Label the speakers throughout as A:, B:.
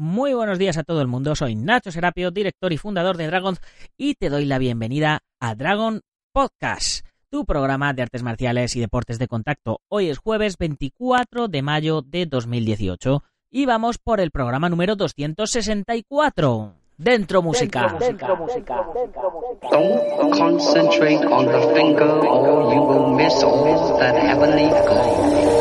A: Muy buenos días a todo el mundo. Soy Nacho Serapio, director y fundador de Dragons, y te doy la bienvenida a Dragon Podcast, tu programa de artes marciales y deportes de contacto. Hoy es jueves 24 de mayo de 2018 y vamos por el programa número 264. Dentro música. Dentro música.
B: Don't concentrate on the finger or you will miss all that heavenly glow.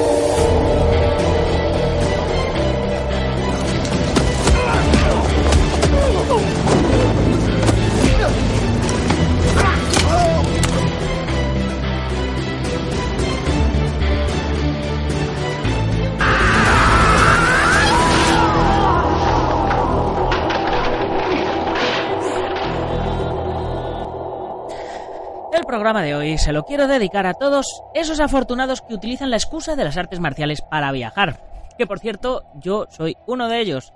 A: El programa de hoy se lo quiero dedicar a todos esos afortunados que utilizan la excusa de las artes marciales para viajar. Que por cierto, yo soy uno de ellos.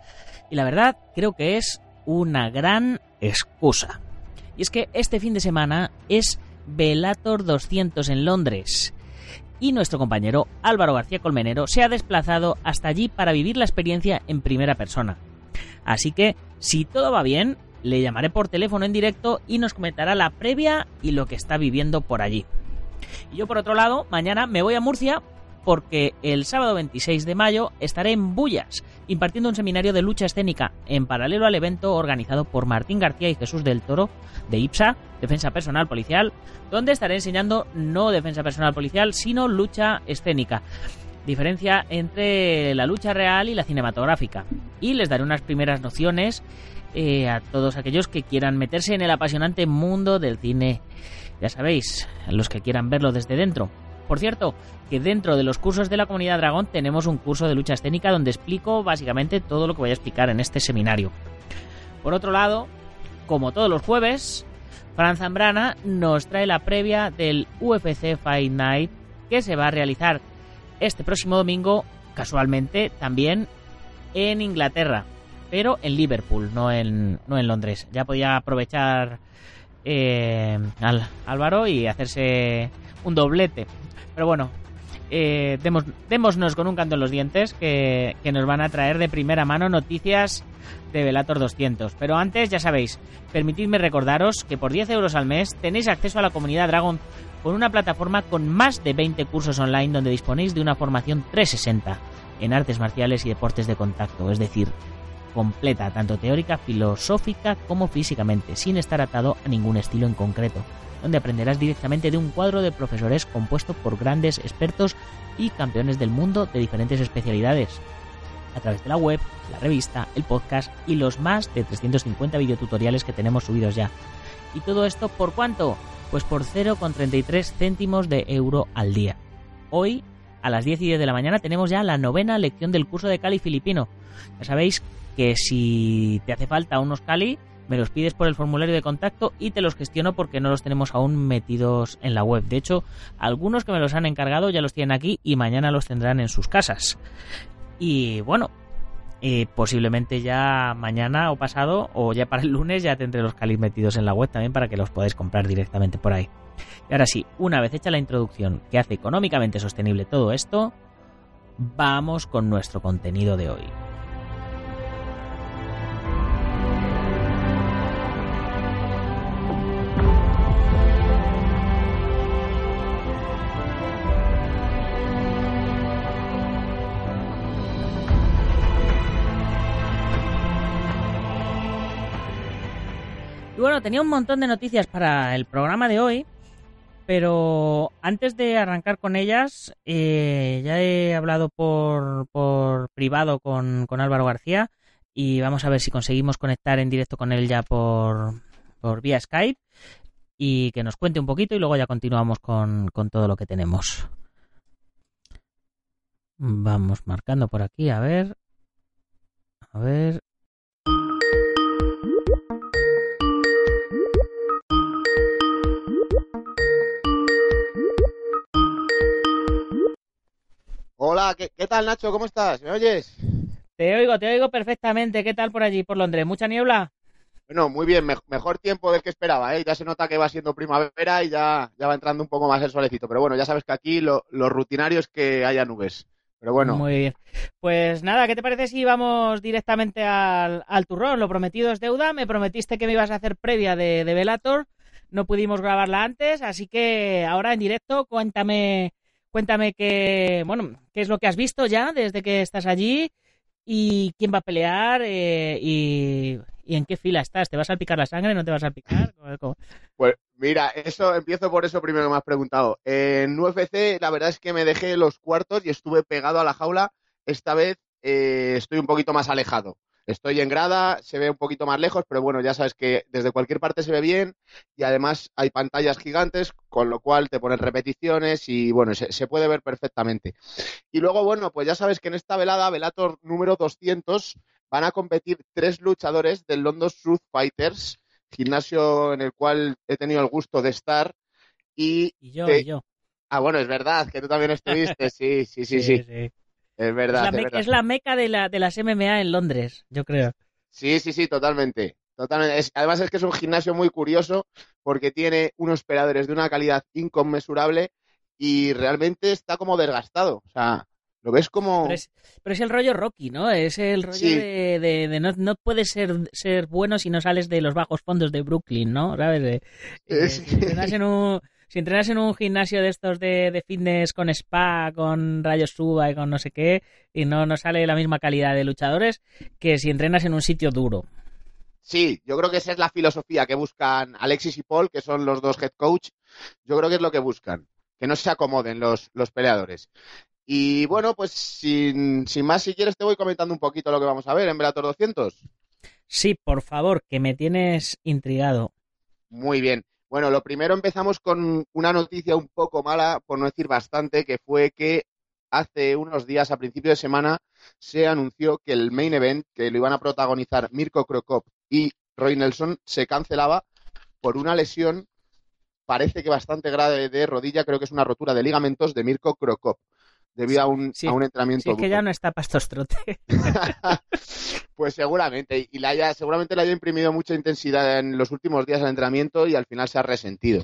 A: Y la verdad, creo que es una gran excusa. Y es que este fin de semana es Velator 200 en Londres. Y nuestro compañero Álvaro García Colmenero se ha desplazado hasta allí para vivir la experiencia en primera persona. Así que, si todo va bien, le llamaré por teléfono en directo y nos comentará la previa y lo que está viviendo por allí. Y yo por otro lado, mañana me voy a Murcia porque el sábado 26 de mayo estaré en Bullas impartiendo un seminario de lucha escénica en paralelo al evento organizado por Martín García y Jesús del Toro de IPSA, Defensa Personal Policial, donde estaré enseñando no defensa personal policial, sino lucha escénica. Diferencia entre la lucha real y la cinematográfica. Y les daré unas primeras nociones eh, a todos aquellos que quieran meterse en el apasionante mundo del cine. Ya sabéis, los que quieran verlo desde dentro. Por cierto, que dentro de los cursos de la comunidad Dragón tenemos un curso de lucha escénica donde explico básicamente todo lo que voy a explicar en este seminario. Por otro lado, como todos los jueves, Fran Zambrana nos trae la previa del UFC Fight Night que se va a realizar este próximo domingo, casualmente también en Inglaterra pero en Liverpool, no en, no en Londres. Ya podía aprovechar eh, al Álvaro y hacerse un doblete. Pero bueno, eh, demos, démonos con un canto en los dientes que, que, nos van a traer de primera mano noticias de Velator 200. Pero antes, ya sabéis, permitidme recordaros que por 10 euros al mes tenéis acceso a la comunidad Dragon con una plataforma con más de 20 cursos online donde disponéis de una formación 360 en artes marciales y deportes de contacto, es decir, completa, tanto teórica, filosófica como físicamente, sin estar atado a ningún estilo en concreto, donde aprenderás directamente de un cuadro de profesores compuesto por grandes expertos y campeones del mundo de diferentes especialidades, a través de la web, la revista, el podcast y los más de 350 videotutoriales que tenemos subidos ya. ¿Y todo esto por cuánto? Pues por 0,33 céntimos de euro al día. Hoy, a las 10 y 10 de la mañana, tenemos ya la novena lección del curso de Cali filipino. Ya sabéis que si te hace falta unos Cali, me los pides por el formulario de contacto y te los gestiono porque no los tenemos aún metidos en la web. De hecho, algunos que me los han encargado ya los tienen aquí y mañana los tendrán en sus casas. Y bueno, eh, posiblemente ya mañana o pasado o ya para el lunes ya tendré los Cali metidos en la web también para que los podáis comprar directamente por ahí. Y ahora sí, una vez hecha la introducción que hace económicamente sostenible todo esto, vamos con nuestro contenido de hoy. Bueno, tenía un montón de noticias para el programa de hoy, pero antes de arrancar con ellas, eh, ya he hablado por, por privado con, con, Álvaro García y vamos a ver si conseguimos conectar en directo con él ya por, por vía Skype y que nos cuente un poquito y luego ya continuamos con, con todo lo que tenemos. Vamos marcando por aquí, a ver. A ver.
C: Hola, ¿qué, ¿qué, tal Nacho? ¿Cómo estás? ¿Me oyes?
A: Te oigo, te oigo perfectamente. ¿Qué tal por allí, por Londres? ¿Mucha niebla?
C: Bueno, muy bien, me mejor tiempo del que esperaba, ¿eh? Ya se nota que va siendo primavera y ya, ya va entrando un poco más el solecito. Pero bueno, ya sabes que aquí lo, lo rutinario es que haya nubes. Pero bueno.
A: Muy bien. Pues nada, ¿qué te parece si vamos directamente al, al turrón? Lo prometido es deuda. Me prometiste que me ibas a hacer previa de, de Velator. No pudimos grabarla antes, así que ahora en directo cuéntame, cuéntame qué, bueno, qué es lo que has visto ya desde que estás allí y quién va a pelear eh, y, y en qué fila estás. ¿Te vas a salpicar la sangre? ¿No te vas a cómo?
C: Pues mira, eso empiezo por eso primero que me has preguntado. En UFC la verdad es que me dejé los cuartos y estuve pegado a la jaula. Esta vez eh, estoy un poquito más alejado. Estoy en grada, se ve un poquito más lejos, pero bueno, ya sabes que desde cualquier parte se ve bien y además hay pantallas gigantes, con lo cual te ponen repeticiones y bueno, se, se puede ver perfectamente. Y luego, bueno, pues ya sabes que en esta velada, Velator número 200, van a competir tres luchadores del London Truth Fighters, gimnasio en el cual he tenido el gusto de estar. Y,
A: Y yo, y yo.
C: ah, bueno, es verdad que tú también estuviste, sí, sí, sí, sí, Es verdad.
A: la,
C: es verdad.
A: es la meca de, la, de las MMA en Londres, yo creo.
C: Sí, sí, sí, totalmente. Totalmente. Es- además es que es un gimnasio muy curioso porque tiene unos peladores de una calidad inconmensurable y realmente está como desgastado. O sea, lo ves como...
A: Pero es, pero es el rollo Rocky, ¿no? Es el rollo
C: Sí.
A: de, de- de no, no puedes ser, ser bueno si no sales de los bajos fondos de Brooklyn, ¿no? ¿Sabes? De-
C: Sí.
A: en un, si entrenas en un gimnasio de estos de, de fitness con spa, con rayos suba y con no sé qué, y no, no sale la misma calidad de luchadores que si entrenas en un sitio duro.
C: Sí, yo creo que esa es la filosofía que buscan Alexis y Paul, que son los dos head coach. Yo creo que es lo que buscan, que no se acomoden los, los peleadores. Y bueno, pues sin, sin más, si quieres, te voy comentando un poquito lo que vamos a ver en Bellator 200.
A: Sí, por favor, que me tienes intrigado.
C: Muy bien. Bueno, lo primero empezamos con una noticia un poco mala, por no decir bastante, que fue que hace unos días, a principio de semana, se anunció que el main event, que lo iban a protagonizar Mirko Krokop y Roy Nelson, se cancelaba por una lesión, parece que bastante grave de rodilla, creo que es una rotura de ligamentos de Mirko Krokop, debido a un,
A: Sí,
C: a un entrenamiento
A: Si es que
C: duro.
A: ya no está para estos trotes.
C: pues seguramente, y la haya, seguramente le haya imprimido mucha intensidad en los últimos días del entrenamiento y al final se ha resentido.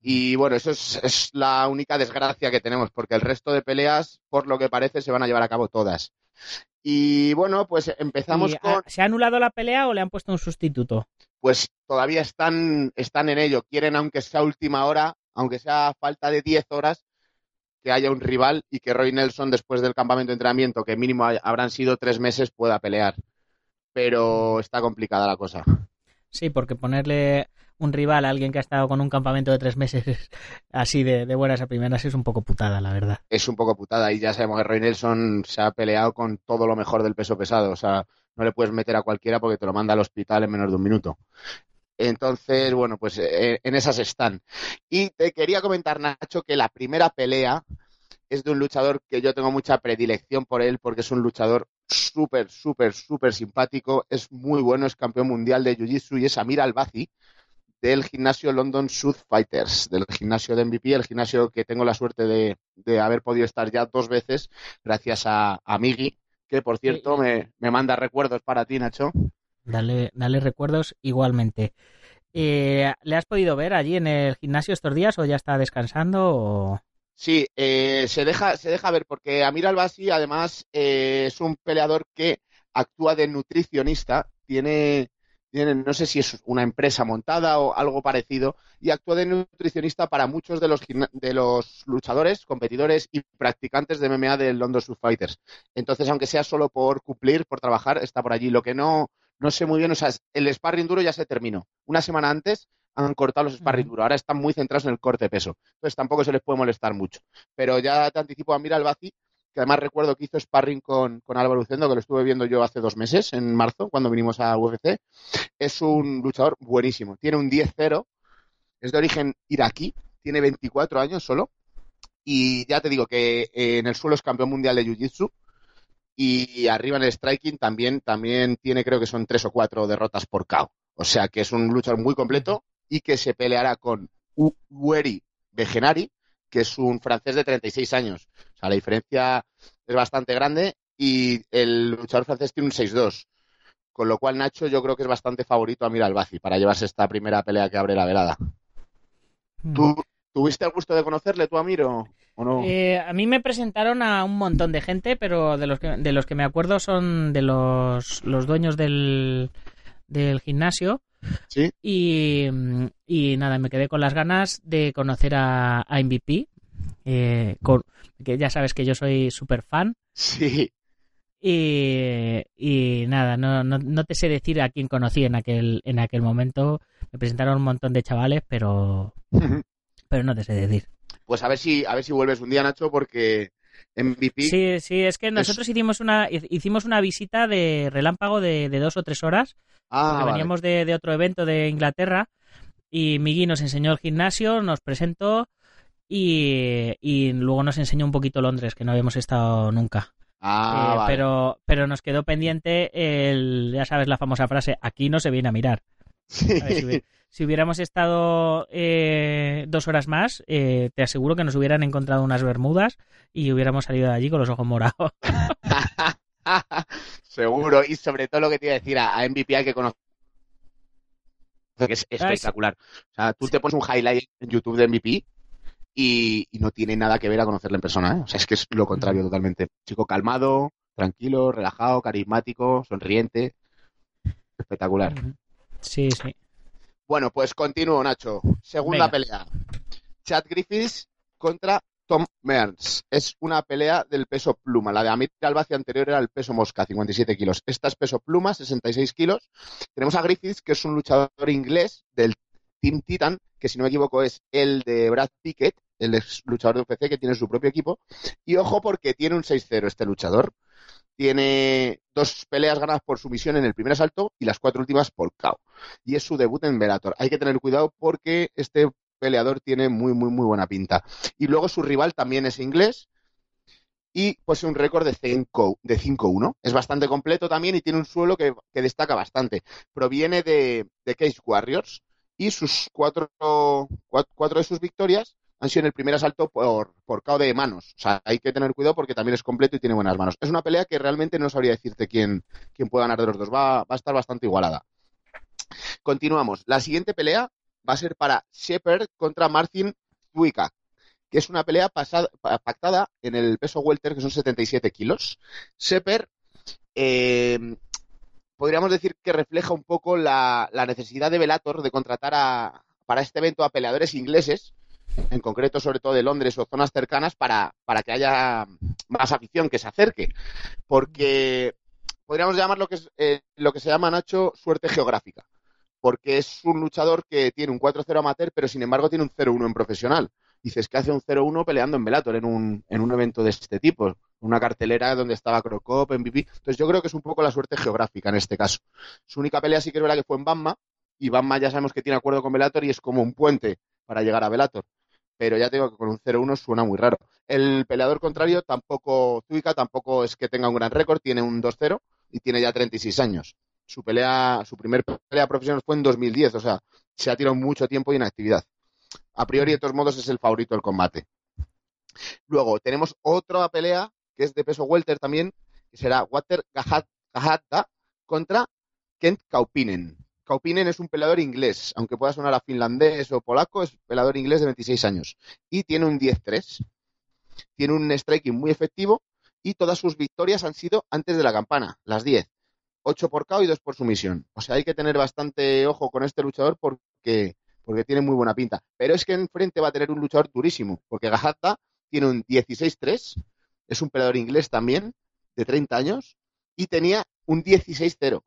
C: Y bueno, eso es, es la única desgracia que tenemos, porque el resto de peleas, por lo que parece, se van a llevar a cabo todas. Y bueno, pues empezamos con,
A: ¿Se ha anulado la pelea o le han puesto un sustituto?
C: pues todavía están, están en ello. Quieren, aunque sea última hora, aunque sea falta de 10 horas, que haya un rival y que Roy Nelson, después del campamento de entrenamiento, que mínimo habrán sido tres meses, pueda pelear. Pero está complicada la cosa.
A: Sí, porque ponerle un rival a alguien que ha estado con un campamento de tres meses así de, de buenas a primeras es un poco putada, la verdad.
C: Es un poco putada y ya sabemos que Roy Nelson se ha peleado con todo lo mejor del peso pesado. O sea, no le puedes meter a cualquiera porque te lo manda al hospital en menos de un minuto. Entonces, bueno, pues eh, en esas están. Y te quería comentar, Nacho, que la primera pelea es de un luchador que yo tengo mucha predilección por él porque es un luchador súper, súper, súper simpático. Es muy bueno, es campeón mundial de Jiu-Jitsu y es Amir Albazi del gimnasio London South Fighters, del gimnasio de MVP, el gimnasio que tengo la suerte de, de haber podido estar ya dos veces gracias a, a Migi, que por cierto me manda recuerdos para ti, Nacho.
A: Dale, dale recuerdos igualmente. Eh, ¿Le has podido ver allí en el gimnasio estos días o ya está descansando?
C: Sí, eh, se deja, se deja ver porque Amir Albasi además eh, es un peleador que actúa de nutricionista, tiene, tiene, no sé si es una empresa montada o algo parecido, y actúa de nutricionista para muchos de los, de los luchadores, competidores y practicantes de MMA del London Fighters. Entonces, aunque sea solo por cumplir, por trabajar, está por allí. Lo que no, no sé muy bien, o sea, el sparring duro ya se terminó. Una semana antes han cortado los sparring
A: Ujú.
C: duros, ahora están muy centrados en el corte de peso. Entonces tampoco se les puede molestar mucho. Pero ya te anticipo a Mira Albazi, que además recuerdo que hizo sparring con, con Álvaro Lucendo, que lo estuve viendo yo hace dos meses, en marzo, cuando vinimos a UFC. Es un luchador buenísimo. Tiene un 10-0, es de origen iraquí, tiene 24 años solo. Y ya te digo que eh, en el suelo es campeón mundial de Jiu-Jitsu. Y arriba en el striking también, también tiene, creo que son tres o cuatro derrotas por KO. O sea que es un luchador muy completo y que se peleará con Ueri Begenari, que es un francés de 36 años. O sea, la diferencia es bastante grande y el luchador francés tiene un 6-2. Con lo cual, Nacho, yo creo que es bastante favorito a Mira Albazi para llevarse esta primera pelea que abre la velada.
A: Mm.
C: ¿Tú, ¿Tuviste el gusto de conocerle tú, Amir, o, o no?
A: Eh, a mí me presentaron a un montón de gente, pero de los que, de los que me acuerdo son de los, los dueños del, del gimnasio.
C: Sí.
A: Y, y nada, me quedé con las ganas de conocer a, a MVP. eh, con, que ya sabes que yo soy súper fan.
C: Sí.
A: Y, y nada, no, no, no te sé decir a quién conocí en aquel, en aquel momento. Me presentaron un montón de chavales, pero, pero no te sé decir.
C: Pues a ver si, a ver si vuelves un día, Nacho, porque MVP.
A: Sí, sí, es que nosotros hicimos una hicimos una visita de relámpago de, de dos o tres horas,
C: ah,
A: porque
C: vale.
A: veníamos de, de otro evento de Inglaterra y Migui nos enseñó el gimnasio, nos presentó y, y luego nos enseñó un poquito Londres, que no habíamos estado nunca.
C: Ah,
A: Eh,
C: vale.
A: pero, pero nos quedó pendiente el, ya sabes la famosa frase, aquí no se viene a mirar.
C: Sí.
A: A ver, si, hubi- si hubiéramos estado eh, dos horas más, eh, te aseguro que nos hubieran encontrado unas bermudas y hubiéramos salido de allí con los ojos morados.
C: Seguro, y sobre todo lo que te iba a decir, a, a MVP hay que conocer. Que es espectacular. O sea, tú te pones un highlight en YouTube de MVP y, y no tiene nada que ver a conocerle en persona, ¿eh? O sea, es que es lo contrario totalmente. Chico calmado, tranquilo, relajado, carismático, sonriente. Espectacular.
A: Sí, sí.
C: Bueno, pues continúo, Nacho. Segunda
A: Venga.
C: pelea. Chad Griffiths contra Tom Mearns. Es una pelea del peso pluma. La de Amir Albaci anterior era el peso mosca, 57 kilos. Esta es peso pluma, 66 kilos. Tenemos a Griffiths, que es un luchador inglés del Team Titan, que si no me equivoco es el de Brad Pickett, el ex luchador de UFC que tiene su propio equipo. Y ojo porque tiene un 6-0 este luchador. Tiene dos peleas ganadas por sumisión en el primer asalto y las cuatro últimas por KO y es su debut en Bellator. Hay que tener cuidado porque este peleador tiene muy, muy, muy buena pinta. Y luego su rival también es inglés y posee un récord de 5 de 5-1. Es bastante completo también y tiene un suelo que, destaca bastante. Proviene de, de Cage Warriors y sus cuatro, cua- cuatro de sus victorias en el primer asalto por, por KO de manos. O sea, hay que tener cuidado porque también es completo y tiene buenas manos. Es una pelea que realmente no sabría decirte quién, quién puede ganar de los dos. Va, va a estar bastante igualada. Continuamos. La siguiente pelea va a ser para Shepard contra Martin Zwickau, que es una pelea pactada en el peso welter, que son 77 kilos. Shepard, eh, podríamos decir que refleja un poco la, la necesidad de Bellator de contratar a, para este evento a peleadores ingleses, en concreto sobre todo de Londres o zonas cercanas, para, para que haya más afición que se acerque. Porque podríamos llamar lo que, es, eh, lo que se llama, Nacho, suerte geográfica porque es un luchador que tiene un 4-0 amateur, pero sin embargo tiene un 0-1 en profesional. Dices que hace un 0-1 peleando en Bellator en un, en un evento de este tipo, una cartelera donde estaba Crocop, MVP. Entonces yo creo que es un poco la suerte geográfica en este caso. Su única pelea sí que es que fue en Bamma, y Bamma ya sabemos que tiene acuerdo con Bellator y es como un puente para llegar a Bellator. Pero ya te digo que con un 0-1 suena muy raro. El peleador contrario tampoco, Zuika tampoco es que tenga un gran récord, tiene un 2-0 y tiene ya 36 años su pelea, su primer pelea profesional fue en 2010, o sea, se ha tirado mucho tiempo y en actividad. A priori, de todos modos, es el favorito del combate. Luego, tenemos otra pelea que es de peso welter también, que será Water Gahatta contra Kent Kaupinen. Kaupinen es un peleador inglés, aunque pueda sonar a finlandés o polaco, es peleador inglés de 26 años y tiene un 10-3. Tiene un striking muy efectivo y todas sus victorias han sido antes de la campana, las 10. 8 por KO y 2 por sumisión. O sea, hay que tener bastante ojo con este luchador porque, porque tiene muy buena pinta. Pero es que enfrente va a tener un luchador durísimo, porque Gahatta tiene un 16-3, es un peleador inglés también, de 30 años, y tenía un 16-0,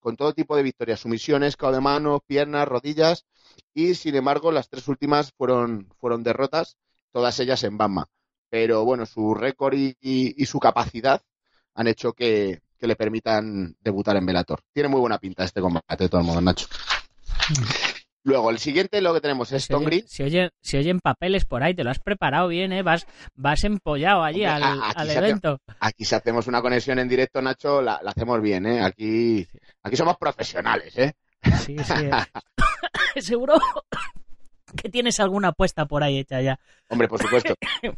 C: con todo tipo de victorias, sumisiones, KO de mano, piernas, rodillas, y sin embargo las tres últimas fueron, fueron derrotas, todas ellas en Bama. Pero bueno, su récord y, y, su capacidad han hecho que, que le permitan debutar en Velator. Tiene muy buena pinta este combate, de todos modos, Nacho. Luego, el siguiente lo que tenemos es Tom Green.
A: si, oyen, si oyen papeles por ahí, te lo has preparado bien, ¿eh? Vas, vas empollado allí
C: Hombre,
A: al,
C: hace-
A: evento.
C: Aquí si hacemos una conexión en directo, Nacho, la, la hacemos bien, ¿eh? Aquí, aquí somos profesionales, ¿eh?
A: Sí, sí. Seguro que tienes alguna apuesta por ahí hecha ya.
C: Hombre, por supuesto.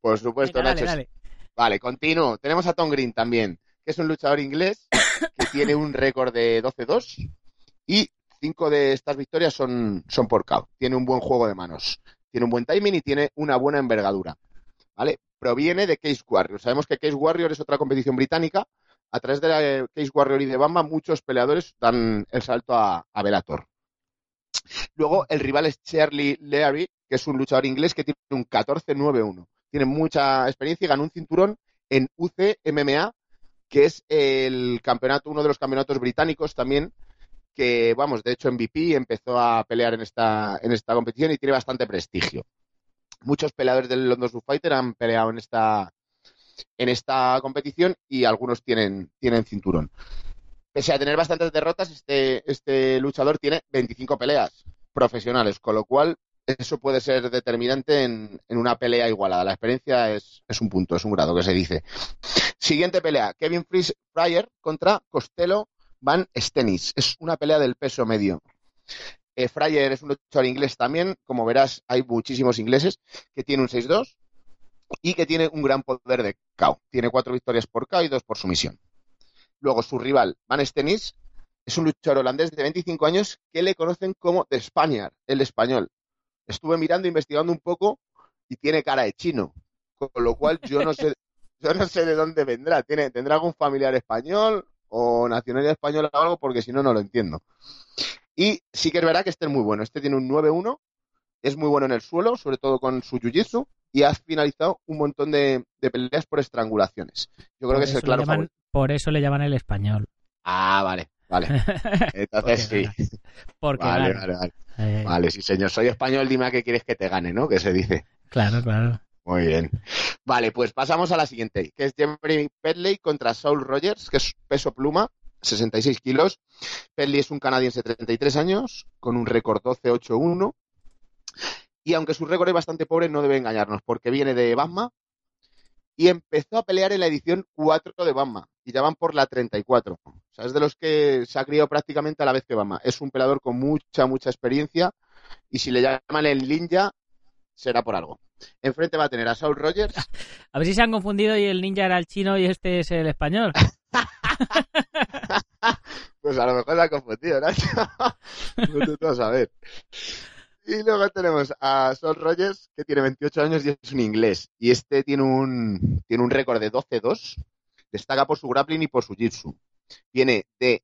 C: Por supuesto,
A: Venga,
C: Nacho.
A: dale, dale.
C: Vale, continúo. Tenemos a Tom Green también, que es un luchador inglés que tiene un récord de 12-2 y cinco de estas victorias son, son por KO. Tiene un buen juego de manos, tiene un buen timing y tiene una buena envergadura. ¿Vale? Proviene de Case Warrior. Sabemos que Case Warrior es otra competición británica. A través de la Case Warrior y de Bamba, muchos peleadores dan el salto a, a Bellator. Luego, el rival es Charlie Leary, que es un luchador inglés que tiene un 14-9-1. Tiene mucha experiencia y ganó un cinturón en UCMMA, que es el campeonato, uno de los campeonatos británicos también, que, vamos, de hecho, MVP empezó a pelear en esta, en esta competición y tiene bastante prestigio. Muchos peleadores del London Super Fighter han peleado en esta, en esta competición y algunos tienen, tienen cinturón. Pese a tener bastantes derrotas, este, este luchador tiene 25 peleas profesionales, con lo cual eso puede ser determinante en, en una pelea igualada. La experiencia es, es, un punto, es un grado que se dice. Siguiente pelea, Kevin Fryer contra Costello Van Stenis. Es una pelea del peso medio. Eh, Fryer es un luchador inglés también, como verás hay muchísimos ingleses, que tiene un 6-2 y que tiene un gran poder de KO. Tiene cuatro victorias por KO y dos por sumisión. Luego su rival, Van Stenis, es un luchador holandés de 25 años que le conocen como The Spaniard, el español. Estuve mirando, investigando un poco y tiene cara de chino, con lo cual yo no sé, yo no sé de dónde vendrá. ¿Tiene, ¿Tendrá algún familiar español o nacionalidad española o algo? Porque si no, no lo entiendo. Y sí que es verdad que este es muy bueno. Este tiene un 9-1, es muy bueno en el suelo, sobre todo con su jiu-jitsu, y ha finalizado un montón de, de, peleas por estrangulaciones. Yo creo
D: por
C: que es el claro
D: llaman, Por eso le llaman el español.
C: Ah, vale, vale. Entonces sí.
D: Porque
C: vale, vale, vale. Eh... Vale, sí, señor. Soy español, dime a qué quieres que te gane, ¿no? Que se dice.
D: Claro, claro.
C: Muy bien. Vale, pues pasamos a la siguiente, que es Jeremy Pedley contra Saul Rogers, que es peso pluma, 66 kilos. Pedley es un canadiense de 33 años, con un récord 12-8-1. Y aunque su récord es bastante pobre, no debe engañarnos, porque viene de Bama y empezó a pelear en la edición 4 de Bama. Y ya van por la 34. O sea, es de los que se ha criado prácticamente a la vez que Bama. Es un peleador con mucha, mucha experiencia. Y si le llaman el ninja, será por algo. Enfrente va a tener a Saul Rogers.
D: A ver si se han confundido y el ninja era el chino y este es el español.
C: pues a lo mejor se ha confundido, Nacho. no te vas a ver. Y luego tenemos a Saul Rogers, que tiene 28 años y es un inglés. Y este tiene un, tiene un récord de 12-2. Destaca por su grappling y por su jitsu. Viene de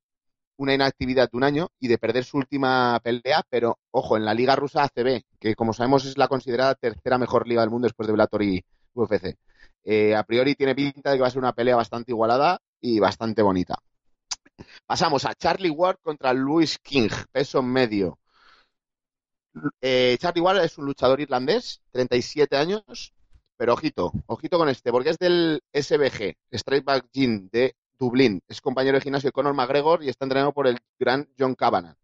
C: una inactividad de un año y de perder su última pelea, pero ojo, en la liga rusa ACB, que como sabemos es la considerada tercera mejor liga del mundo después de Bellator y UFC. Eh, a priori tiene pinta de que va a ser una pelea bastante igualada y bastante bonita. Pasamos a Charlie Ward contra Louis King, peso medio. Eh, Charlie Ward es un luchador irlandés, 37 años, pero ojito, ojito con este, porque es del SBG, Straight Back Gym de Dublín. Es compañero de gimnasio de Conor McGregor y está entrenado por el gran John Cavanagh.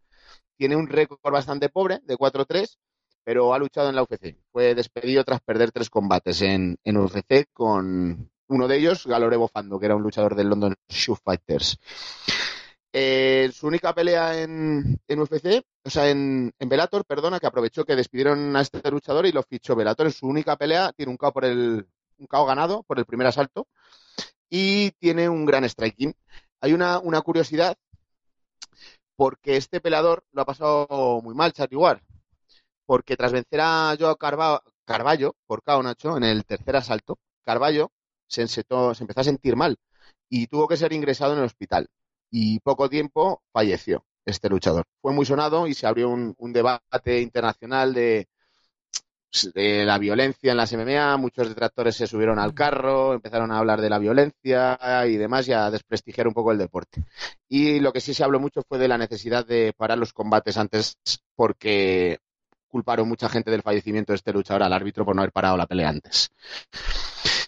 C: Tiene un récord bastante pobre, de 4-3, pero ha luchado en la UFC. Fue despedido tras perder tres combates en, en UFC con uno de ellos, Galore Bofando, que era un luchador del London Shoe Fighters. Eh, su única pelea en, en, UFC, o sea, en, en Bellator, perdona, que aprovechó que despidieron a este luchador y lo fichó Bellator. En su única pelea tiene un KO por el un KO ganado por el primer asalto y tiene un gran striking. Hay una, una curiosidad porque este peleador lo ha pasado muy mal, Charlie porque tras vencer a Joe Carvalho, Carballo por KO Nacho en el tercer asalto, Carballo se, se empezó a sentir mal y tuvo que ser ingresado en el hospital y poco tiempo falleció este luchador. Fue muy sonado y se abrió un, un debate internacional de, de la violencia en las MMA, muchos detractores se subieron al carro, empezaron a hablar de la violencia y demás y a desprestigiar un poco el deporte. Y lo que sí se habló mucho fue de la necesidad de parar los combates antes porque culparon mucha gente del fallecimiento de este luchador al árbitro por no haber parado la pelea antes.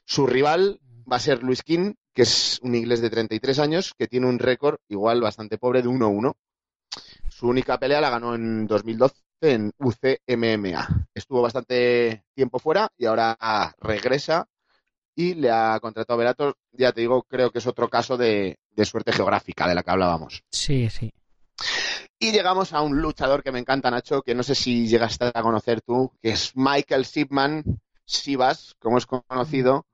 C: Su rival va a ser Luis King, que es un inglés de 33 años, que tiene un récord igual bastante pobre de 1-1. Su única pelea la ganó en 2012 en UCMMA. Estuvo bastante tiempo fuera y ahora regresa y le ha contratado a Velator. Ya te digo, creo que es otro caso de, de, suerte geográfica de la que hablábamos.
D: Sí, sí.
C: Y llegamos a un luchador que me encanta, Nacho, que no sé si llegaste a conocer tú, que es Michael Shipman Sivas, como es conocido,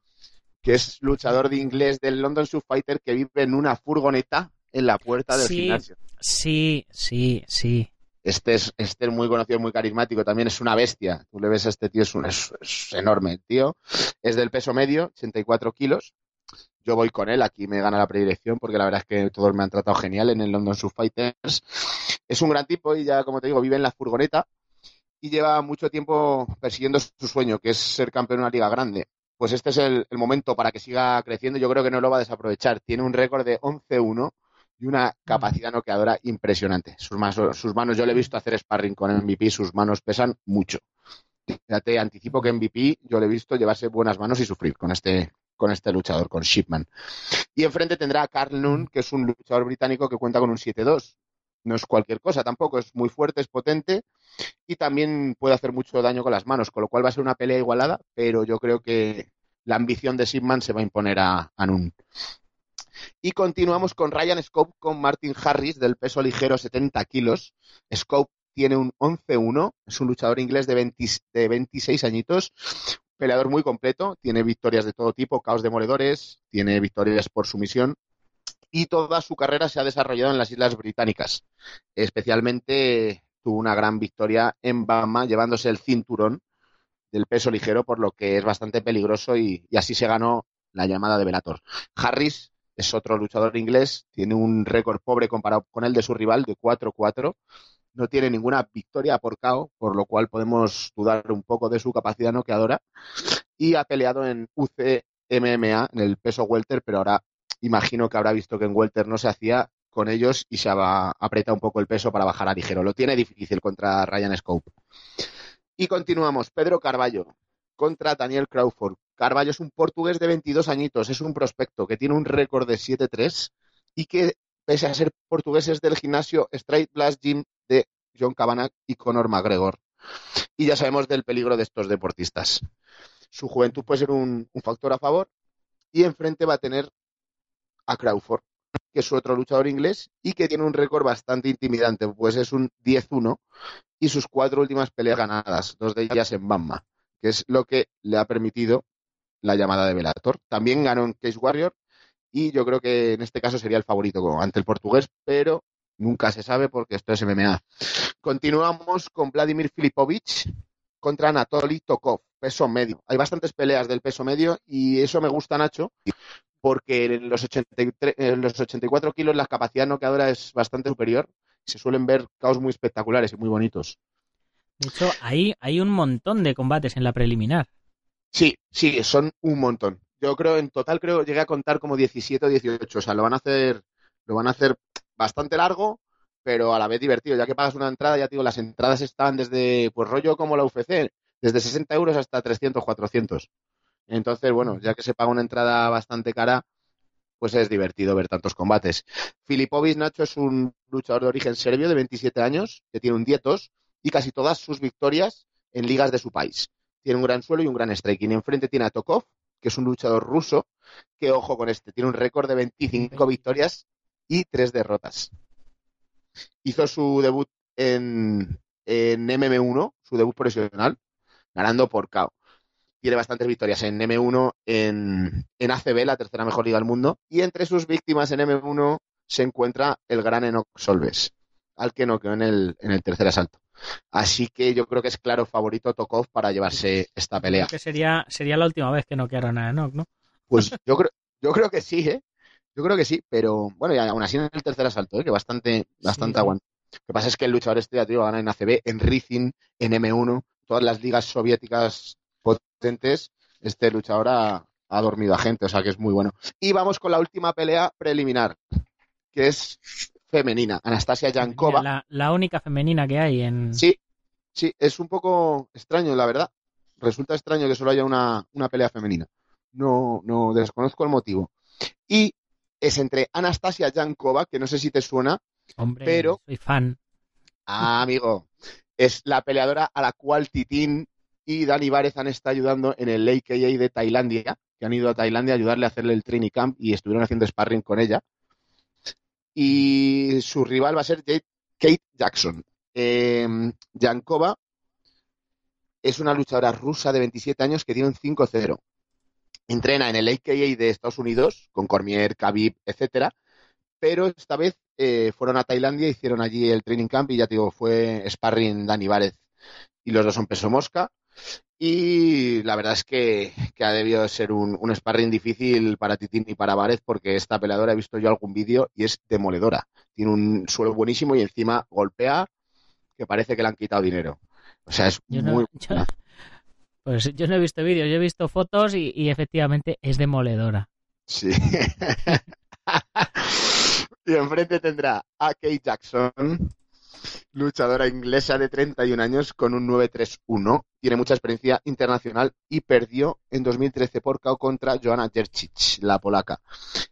C: que es luchador de inglés del London Sub Fighter que vive en una furgoneta en la puerta del
D: sí,
C: gimnasio.
D: Sí, sí, sí.
C: Este es, este es muy conocido, muy carismático, también es una bestia. Tú le ves a este tío, es, un, es, es enorme, tío. Es del peso medio, 84 kilos. Yo voy con él, aquí me gana la predilección porque la verdad es que todos me han tratado genial en el London Sub Fighters. Es un gran tipo y ya, como te digo, vive en la furgoneta y lleva mucho tiempo persiguiendo su sueño, que es ser campeón de una liga grande. Pues este es el, el momento para que siga creciendo. Yo creo que no lo va a desaprovechar. Tiene un récord de 11-1 y una capacidad noqueadora impresionante. Sus manos, sus manos, yo le he visto hacer sparring con MVP, sus manos pesan mucho. Ya te anticipo que MVP yo le he visto llevarse buenas manos y sufrir con este, con este luchador, con Shipman. Y enfrente tendrá a Carl Noon, que es un luchador británico que cuenta con un 7-2. No es cualquier cosa tampoco, es muy fuerte, es potente y también puede hacer mucho daño con las manos, con lo cual va a ser una pelea igualada, pero yo creo que la ambición de Shipman se va a imponer a, a. Y continuamos con Ryan Scope con Martin Harris del peso ligero 70 kilos. Scope tiene un 11-1, es un luchador inglés de, 20, de 26 añitos, peleador muy completo, tiene victorias de todo tipo, caos demoledores, tiene victorias por sumisión y toda su carrera se ha desarrollado en las Islas Británicas. Especialmente tuvo una gran victoria en Bama llevándose el cinturón del peso ligero, por lo que es bastante peligroso y, y así se ganó la llamada de Velator. Harris es otro luchador inglés, tiene un récord pobre comparado con el de su rival de 4-4. No tiene ninguna victoria por KO, por lo cual podemos dudar un poco de su capacidad noqueadora. Y ha peleado en UCMMA, en el peso welter, pero ahora imagino que habrá visto que en welter no se hacía con ellos y se ha apretado un poco el peso para bajar a ligero. Lo tiene difícil contra Ryan Scope. Y continuamos. Pedro Carballo contra Daniel Crawford. Carballo es un portugués de 22 añitos, es un prospecto que tiene un récord de 7-3 y que, pese a ser portugués, es del gimnasio Straight Blast Gym de John Cavanagh y Conor McGregor. Y ya sabemos del peligro de estos deportistas. Su juventud puede ser un, factor a favor y enfrente va a tener a Crawford, que es otro luchador inglés y que tiene un récord bastante intimidante, pues es un 10-1 y sus cuatro últimas peleas ganadas, dos de ellas en Bama, que es lo que le ha permitido la llamada de Velator. También ganó en Case Warrior y yo creo que en este caso sería el favorito ante el portugués, pero nunca se sabe porque esto es MMA. Continuamos con Vladimir Filipovich contra Anatoly Tokov, peso medio. Hay bastantes peleas del peso medio y eso me gusta, Nacho, porque en los, 83, en los 84 kilos la capacidad noqueadora es bastante superior. Se suelen ver caos muy espectaculares y muy bonitos.
D: De hay un montón de combates en la preliminar.
C: Sí, sí, son un montón. Yo creo, en total creo, llegué a contar como 17 o 18. O sea, lo van a hacer, lo van a hacer bastante largo, pero a la vez divertido. Ya que pagas una entrada, ya te digo, las entradas están desde, pues rollo como la UFC, desde 60 euros hasta 300, 400. Entonces, bueno, ya que se paga una entrada bastante cara, pues es divertido ver tantos combates. Filipovic Nacho es un luchador de origen serbio de 27 años, que tiene un dietos y casi todas sus victorias en ligas de su país tiene un gran suelo y un gran striking. Enfrente tiene a Tokov, que es un luchador ruso, que ojo con este, tiene un récord de 25 victorias y 3 derrotas. Hizo su debut en, en MM1, su debut profesional, ganando por KO. Tiene bastantes victorias en M1, en, en ACB, la tercera mejor liga del mundo, y entre sus víctimas en M1 se encuentra el gran Enoch Solves, al que noqueó en el, en el tercer asalto. Así que yo creo que es claro favorito Tokov para llevarse esta pelea.
D: Creo que sería, sería la última vez que no quedaron a Enoch, ¿no?
C: Pues yo creo, yo creo que sí, ¿eh? Yo creo que sí, pero bueno, y aún así en el tercer asalto, ¿eh? que bastante, bastante sí. aguanta. Lo que pasa es que el luchador este, tío, gana en ACB, en Rizin, en M1, todas las ligas soviéticas potentes, este luchador ha, ha dormido a gente, o sea que es muy bueno. Y vamos con la última pelea preliminar, que es femenina, Anastasia Yankova.
D: La, la, única femenina que hay en.
C: Sí, sí, es un poco extraño, la verdad. Resulta extraño que solo haya una, una pelea femenina. No, no desconozco el motivo. Y es entre Anastasia Yankova, que no sé si te suena,
D: Hombre,
C: pero.
D: Soy fan.
C: Ah, amigo. Es la peleadora a la cual Titín y Dani Várez han estado ayudando en el AKA de Tailandia, que han ido a Tailandia a ayudarle a hacerle el training camp y estuvieron haciendo sparring con ella y su rival va a ser Kate Jackson. Eh, Yankova es una luchadora rusa de 27 años que tiene un 5-0. Entrena en el AKA de Estados Unidos con Cormier, Khabib, etcétera, pero esta vez eh, fueron a Tailandia, hicieron allí el training camp y ya te digo, fue sparring Dani Várez y los dos son peso mosca. Y la verdad es que, que ha debido de ser un, un sparring difícil para Titín y para Várez porque esta peleadora he visto yo algún vídeo y es demoledora. Tiene un suelo buenísimo y encima golpea que parece que le han quitado dinero. O sea, es
A: Yo no,
C: muy...
A: yo- pues yo no he visto vídeos, yo he visto fotos y, y efectivamente es demoledora.
C: Sí. y enfrente tendrá a Kate Jackson, luchadora inglesa de 31 años con un 9-3-1. Tiene mucha experiencia internacional y perdió en 2013 por KO contra Joanna Jercic, la polaca.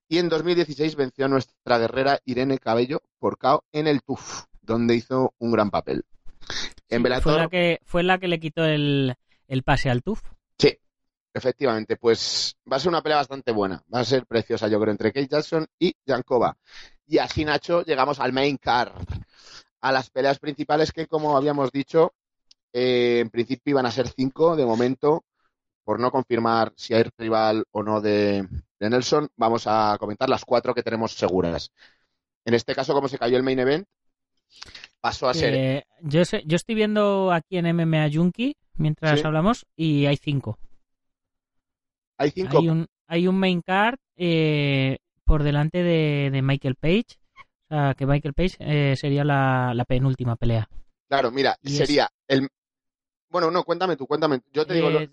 C: Y en 2016 venció a nuestra guerrera Irene Cabello por KO en el TUF, donde hizo un gran papel. En
A: Sí,
C: Bellator,
A: fue la que fue la que le quitó el, el pase al TUF.
C: Sí, efectivamente. Pues va a ser una pelea bastante buena. Va a ser preciosa, yo creo, entre Kate Jackson y Jankova. Y así, Nacho, llegamos al main card. A las peleas principales que, como habíamos dicho, eh, en principio iban a ser cinco. De momento, por no confirmar si hay rival o no de, de Nelson, vamos a comentar las cuatro que tenemos seguras. En este caso, como se cayó el main event, pasó a ser
A: yo, sé- yo estoy viendo aquí en MMA Junkie mientras
C: Sí.
A: hablamos y hay cinco.
C: hay cinco
A: Hay un, hay un main card eh, por delante de, de Michael Page. O sea, que Michael Page eh, sería la, la penúltima pelea.
C: Claro, mira,
A: Y es-
C: sería el. Bueno, no, cuéntame tú, cuéntame. Yo te digo. lo-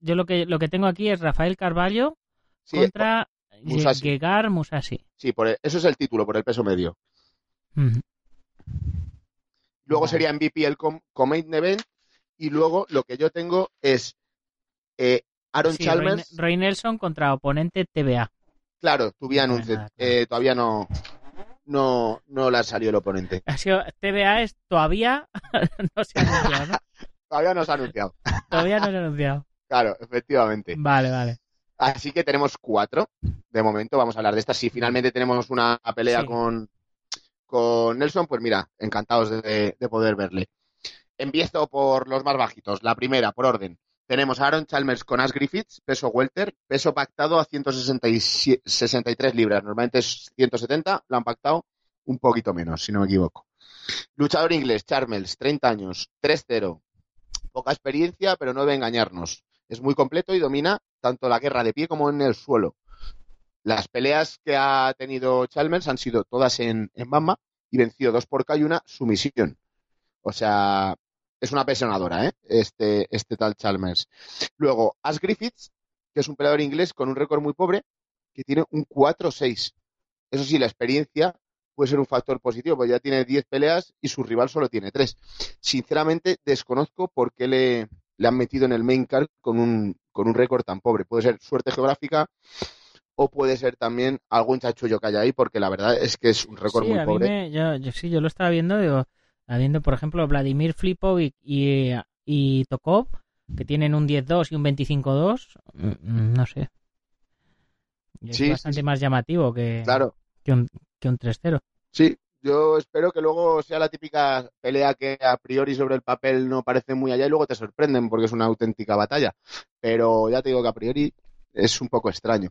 A: yo lo que, lo que tengo aquí es Rafael Carballo
C: sí,
A: contra
C: Musashi.
A: Gegar Musashi.
C: sí, por el- eso es el título, por el peso medio. Luego
A: Vale.
C: sería MVP el com, Main Event. Y luego lo que yo tengo es eh, Aaron
A: Sí,
C: Chalmers.
A: Roy, Roy Nelson contra oponente TBA.
C: Claro, tu
A: No.
C: Eh, todavía no, no, no le ha salido el oponente.
A: Ha sido, TBA es todavía no se ha anunciado, ¿no?
C: Todavía no se ha anunciado.
A: Todavía no se ha anunciado.
C: Claro, efectivamente.
A: Vale, vale.
C: Así que tenemos cuatro. De momento vamos a hablar de estas. Si finalmente tenemos una pelea
A: Sí.
C: con, con Nelson, pues mira, encantados de, de poder verle. Empiezo por los más bajitos. La primera, por orden. Tenemos a Aaron Chalmers con Ash Griffiths, peso welter, peso pactado a 163 libras. Normalmente es 170, lo han pactado un poquito menos, si no me equivoco. Luchador inglés, Chalmers, 30 años, 3-0. Poca experiencia, pero no debe engañarnos. Es muy completo y domina tanto la guerra de pie como en el suelo. Las peleas que ha tenido Chalmers han sido todas en, en Bamba y venció dos por K y una sumisión. O sea, es una pesionadora, ¿eh? Este, este tal Chalmers. Luego, Ash Griffiths, que es un peleador inglés con un récord muy pobre, que tiene un 4-6. Eso sí, la experiencia puede ser un factor positivo, porque ya tiene 10 peleas y su rival solo tiene 3. Sinceramente, desconozco por qué le, le han metido en el main card con un, con un récord tan pobre. Puede ser suerte geográfica o puede ser también algún chachullo que haya ahí, porque la verdad es que es un récord
A: Sí,
C: muy
A: a mí
C: pobre.
A: me, yo, yo sí, yo lo estaba viendo, digo, estaba viendo, por ejemplo, Vladimir Flipov y, Tokov, que tienen un 10-2 y un 25-2, mm, no sé. Es
C: Sí, sí,
A: bastante
C: sí.
A: más llamativo que,
C: Claro,
A: que un, que un 3-0.
C: sí. Yo espero que luego sea la típica pelea que a priori sobre el papel no parece muy allá y luego te sorprenden porque es una auténtica batalla. Pero ya te digo que a priori es un poco extraño.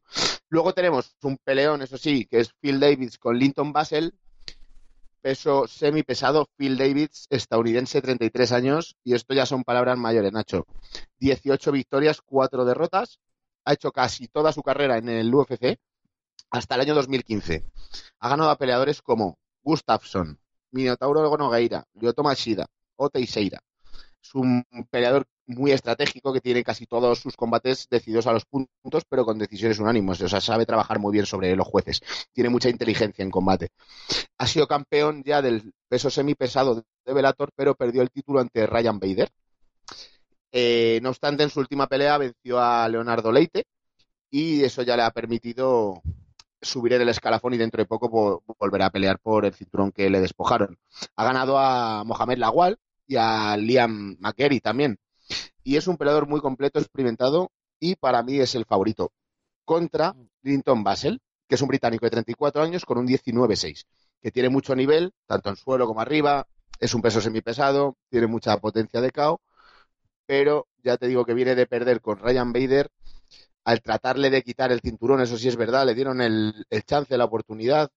C: Luego tenemos un peleón, eso sí, que es Phil Davis con Linton Basel, peso semipesado, Phil Davis, estadounidense, 33 años, y esto ya son palabras mayores, Nacho. 18 victorias, 4 derrotas, ha hecho casi toda su carrera en el UFC hasta el año 2015. Ha ganado a peleadores como Gustafsson, Minotauro Nogueira, Lyoto Machida, o Teixeira. Es un peleador muy estratégico que tiene casi todos sus combates decididos a los puntos, pero con decisiones unánimes. O sea, sabe trabajar muy bien sobre los jueces. Tiene mucha inteligencia en combate. Ha sido campeón ya del peso semipesado de Bellator, pero perdió el título ante Ryan Bader. Eh, no obstante, en su última pelea venció a Leonardo Leite y eso ya le ha permitido subir el escalafón y dentro de poco po- volverá a pelear por el cinturón que le despojaron. Ha ganado a Mohamed Lawal y a Liam McGarry también. Y es un peleador muy completo, experimentado y para mí es el favorito. Contra Linton Basel, que es un británico de 34 años con un 19-6, que tiene mucho nivel, tanto en suelo como arriba, es un peso semipesado, tiene mucha potencia de KO, pero ya te digo que viene de perder con Ryan Bader al tratarle de quitar el cinturón, eso sí es verdad, le dieron el, el chance, la oportunidad,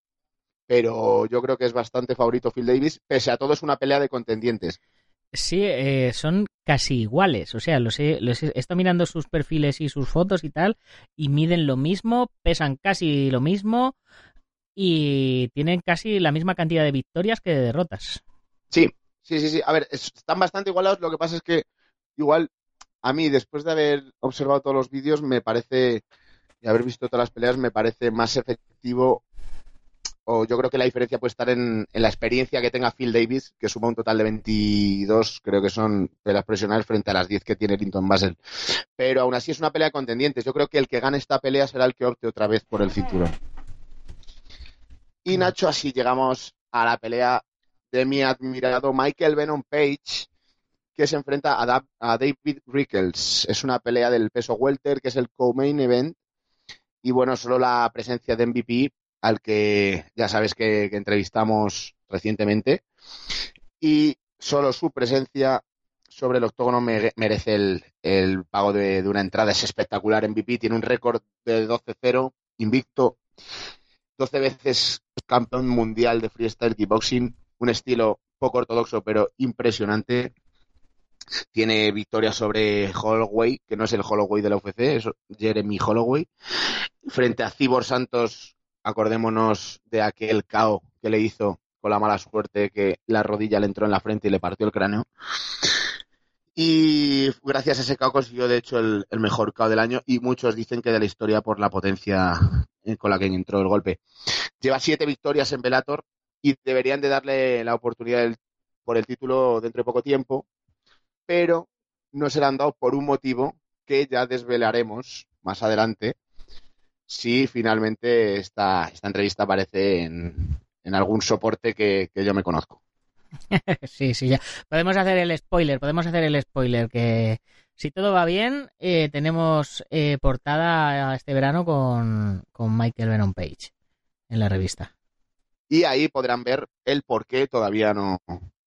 C: pero yo creo que es bastante favorito Phil Davis. Pese a todo, es una pelea de contendientes.
A: Sí, eh, son casi iguales. O sea, los he, los he, estado mirando sus perfiles y sus fotos y tal, y miden lo mismo, pesan casi lo mismo y tienen casi la misma cantidad de victorias que de derrotas.
C: Sí, sí, sí, sí. A ver, están bastante igualados. Lo que pasa es que igual a mí, después de haber observado todos los vídeos, me parece, y haber visto todas las peleas, me parece más efectivo o yo creo que la diferencia puede estar en, en, la experiencia que tenga Phil Davis, que suma un total de 22, creo que son peleas profesionales frente a las 10 que tiene Linton Basel. Pero aún así es una pelea de contendientes. Yo creo que el que gane esta pelea será el que opte otra vez por el cinturón. Y Nacho, así llegamos a la pelea de mi admirado Michael Venom Page, que se enfrenta a, a David Rickles. Es una pelea del peso welter, que es el co-main event. Y bueno, solo la presencia de MVP al que ya sabes que, entrevistamos recientemente. Y solo su presencia sobre el octógono me, merece el, pago de, de, una entrada. Es espectacular. MVP tiene un récord de 12-0, invicto, 12 veces campeón mundial de freestyle kickboxing, un estilo poco ortodoxo pero impresionante. Tiene victoria sobre Holloway, que no es el Holloway de la UFC, es Jeremy Holloway, frente a Cibor Santos, acordémonos de aquel KO que le hizo con la mala suerte que la rodilla le entró en la frente y le partió el cráneo. Y gracias a ese KO consiguió, de hecho, el, mejor KO del año y muchos dicen que de la historia por la potencia con la que entró el golpe. Lleva siete victorias en Velator y deberían de darle la oportunidad por el título dentro de poco tiempo, pero no se le han dado por un motivo que ya desvelaremos más adelante si finalmente esta, esta entrevista aparece en, en algún soporte que, que, yo me conozco.
A: sí, sí, ya. Podemos hacer el spoiler, podemos hacer el spoiler que si todo va bien, eh, tenemos eh, portada este verano con, con Michael Venom Page en la revista.
C: Y ahí podrán ver el por qué todavía no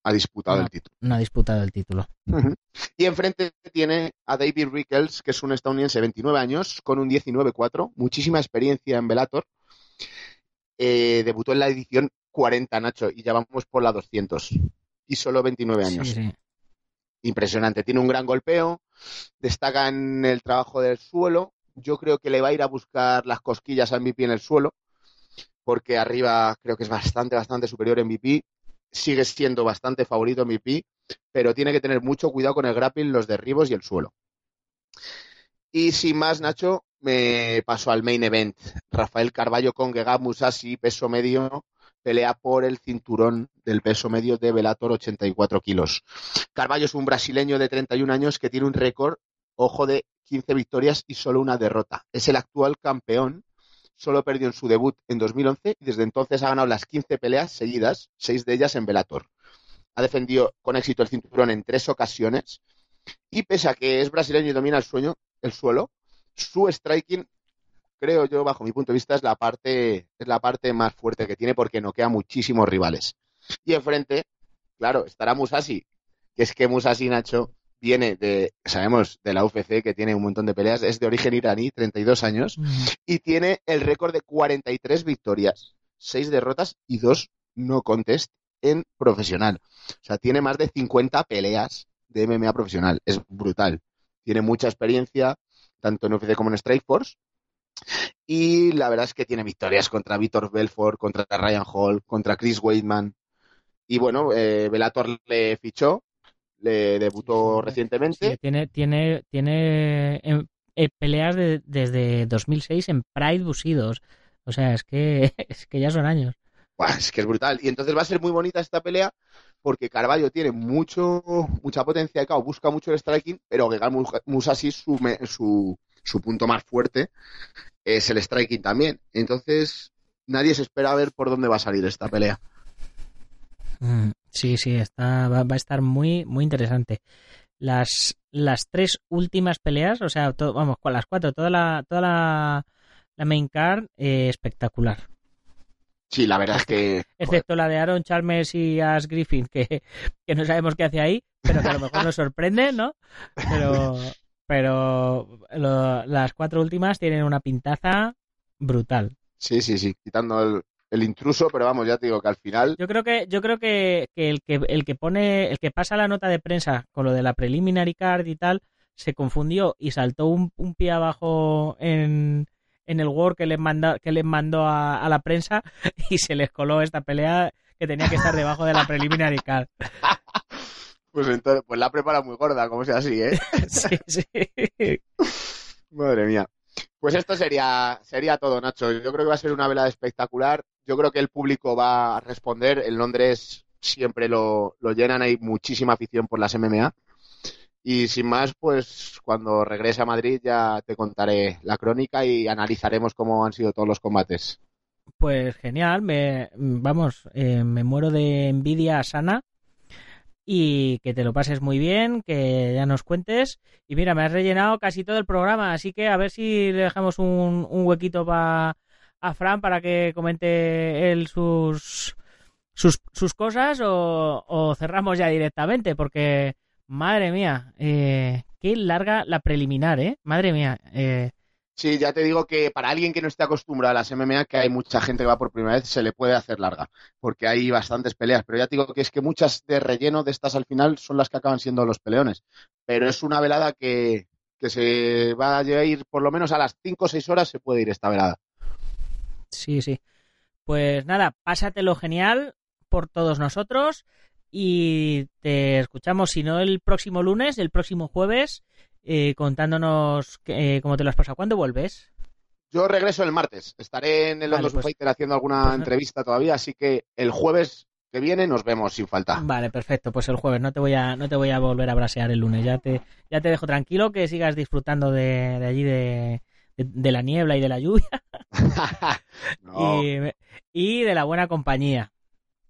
C: ha disputado
A: no,
C: el título.
A: No ha disputado el título.
C: Uh -huh. Y enfrente tiene a David Rickles, que es un estadounidense de 29 años, con un 19-4, muchísima experiencia en Bellator. Eh, debutó en la edición 40, Nacho, y ya vamos por la 200. Y solo 29 años.
A: Sí, sí.
C: Impresionante. Tiene un gran golpeo, destaca en el trabajo del suelo. Yo creo que le va a ir a buscar las cosquillas a MVP en el suelo, porque arriba creo que es bastante, bastante superior a MVP. Sigue siendo bastante favorito MVP, pero tiene que tener mucho cuidado con el grappling, los derribos y el suelo. Y sin más, Nacho, me paso al main event. Rafael Carballo con Gegab Musashi, peso medio, pelea por el cinturón del peso medio de Velator 84 kilos. Carballo es un brasileño de 31 años que tiene un récord, ojo, de 15 victorias y solo una derrota. Es el actual campeón, solo perdió en su debut en 2011 y desde entonces ha ganado las 15 peleas seguidas, seis de ellas en Velator. Ha defendido con éxito el cinturón en tres ocasiones y pese a que es brasileño y domina el, sueño, el suelo, su striking creo yo, bajo mi punto de vista, es la parte, es la parte más fuerte que tiene porque noquea muchísimos rivales. Y enfrente, claro, estará Musashi, que es que Musashi Nacho viene de, sabemos, de la UFC, que tiene un montón de peleas, es de origen iraní, 32 años, mm. y tiene el récord de 43 victorias, 6 derrotas y 2 no contest en profesional. O sea, tiene más de 50 peleas de MMA profesional. Es brutal. Tiene mucha experiencia, tanto en UFC como en Strikeforce. Y la verdad es que tiene victorias contra Vitor Belfort, contra Ryan Hall, contra Chris Weidman. Y bueno, eh, Bellator le fichó, le debutó sí, recientemente.
A: Sí, tiene tiene, tiene eh, eh, peleas de, desde 2006 en Pride Busidos. O sea, es que, es que ya son años.
C: Buah, es que es brutal. Y entonces va a ser muy bonita esta pelea porque Carvalho tiene mucho, mucha potencia de KO, busca mucho el striking, pero Gegal Musashi su, su, su punto más fuerte es el striking también. Entonces, nadie se espera a ver por dónde va a salir esta pelea.
A: Sí, sí, está, va, va, a estar muy, muy interesante. Las, las tres últimas peleas, o sea, vamos, con las cuatro, toda la, toda la, la main card, eh, espectacular.
C: Sí, la verdad es que.
A: Excepto la de Aaron Chalmers y Ash Griffin, que, que no sabemos qué hace ahí, pero que a lo mejor nos sorprende, ¿no? Pero, pero lo, las cuatro últimas tienen una pintaza brutal.
C: Sí, sí, sí. Quitando el, el intruso, pero vamos, ya te digo que al final.
A: Yo creo que, yo creo que, que el que el que pone, el que pasa la nota de prensa con lo de la preliminary card y tal, se confundió y saltó un, un pie abajo en, en el Word que les mandó, que les mandó a, a la prensa y se les coló esta pelea que tenía que estar debajo de la preliminary card.
C: Pues entonces, pues la prepara muy gorda, como sea así, ¿eh?
A: Sí, sí.
C: Madre mía. Pues esto sería, sería todo, Nacho. Yo creo que va a ser una velada espectacular. Yo creo que el público va a responder. En Londres siempre lo, lo llenan, hay muchísima afición por las MMA. Y sin más, pues cuando regrese a Madrid ya te contaré la crónica y analizaremos cómo han sido todos los combates.
A: Pues genial, me, vamos, eh, me muero de envidia sana y que te lo pases muy bien, que ya nos cuentes. Y mira, me has rellenado casi todo el programa, así que a ver si le dejamos un, un huequito pa, a Fran para que comente él sus, sus, sus cosas o, cerramos ya directamente, porque madre mía, eh, qué larga la preliminar, ¿eh? Madre mía. Eh,
C: Sí, ya te digo que para alguien que no esté acostumbrado a las MMA, que hay mucha gente que va por primera vez, se le puede hacer larga, porque hay bastantes peleas. Pero ya te digo que es que muchas de relleno de estas al final son las que acaban siendo los peleones. Pero es una velada que, que se va a ir por lo menos a las 5 o 6 horas, se puede ir esta velada.
A: Sí, sí. Pues nada, pásatelo genial por todos nosotros y te escuchamos, si no el próximo lunes, el próximo jueves, eh, contándonos eh, cómo te lo has pasado. ¿Cuándo vuelves?
C: Yo regreso el martes. Estaré en el
A: Vale,
C: London
A: pues-
C: haciendo alguna
A: pues-
C: entrevista todavía, así que el jueves que viene nos vemos sin falta.
A: Vale, perfecto. Pues el jueves no te voy a no te voy a volver a brasear el lunes. Ya te ya te dejo tranquilo que sigas disfrutando de, de allí de, de, la niebla y de la lluvia
C: No,
A: y, y de la buena compañía.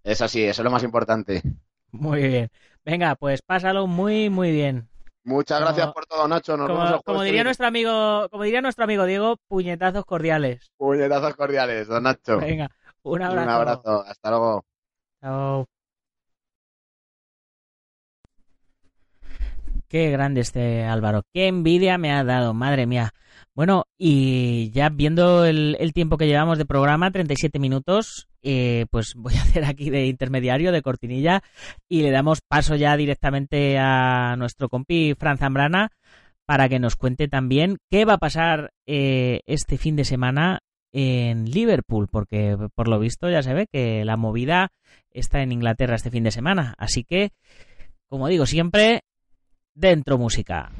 C: es así, eso es lo más importante.
A: Muy bien. Venga, pues pásalo muy muy bien.
C: Muchas
A: Como-
C: gracias por todo, Nacho. Nos
A: Como, diría nuestro amigo, como diría nuestro amigo Diego, puñetazos cordiales.
C: Puñetazos cordiales, don Nacho.
A: Venga, un
C: Un
A: abrazo.
C: abrazo. Hasta luego.
A: Chao. Qué grande este Álvaro. Qué envidia me ha dado, madre mía. Bueno, y ya viendo el, tiempo que llevamos de programa, 37 minutos, eh, pues voy a hacer aquí de intermediario, de cortinilla, y le damos paso ya directamente a nuestro compi Fran Zambrana para que nos cuente también qué va a pasar eh, este fin de semana en Liverpool, porque por lo visto ya se ve que la movida está en Inglaterra este fin de semana. Así que, como digo siempre, dentro música.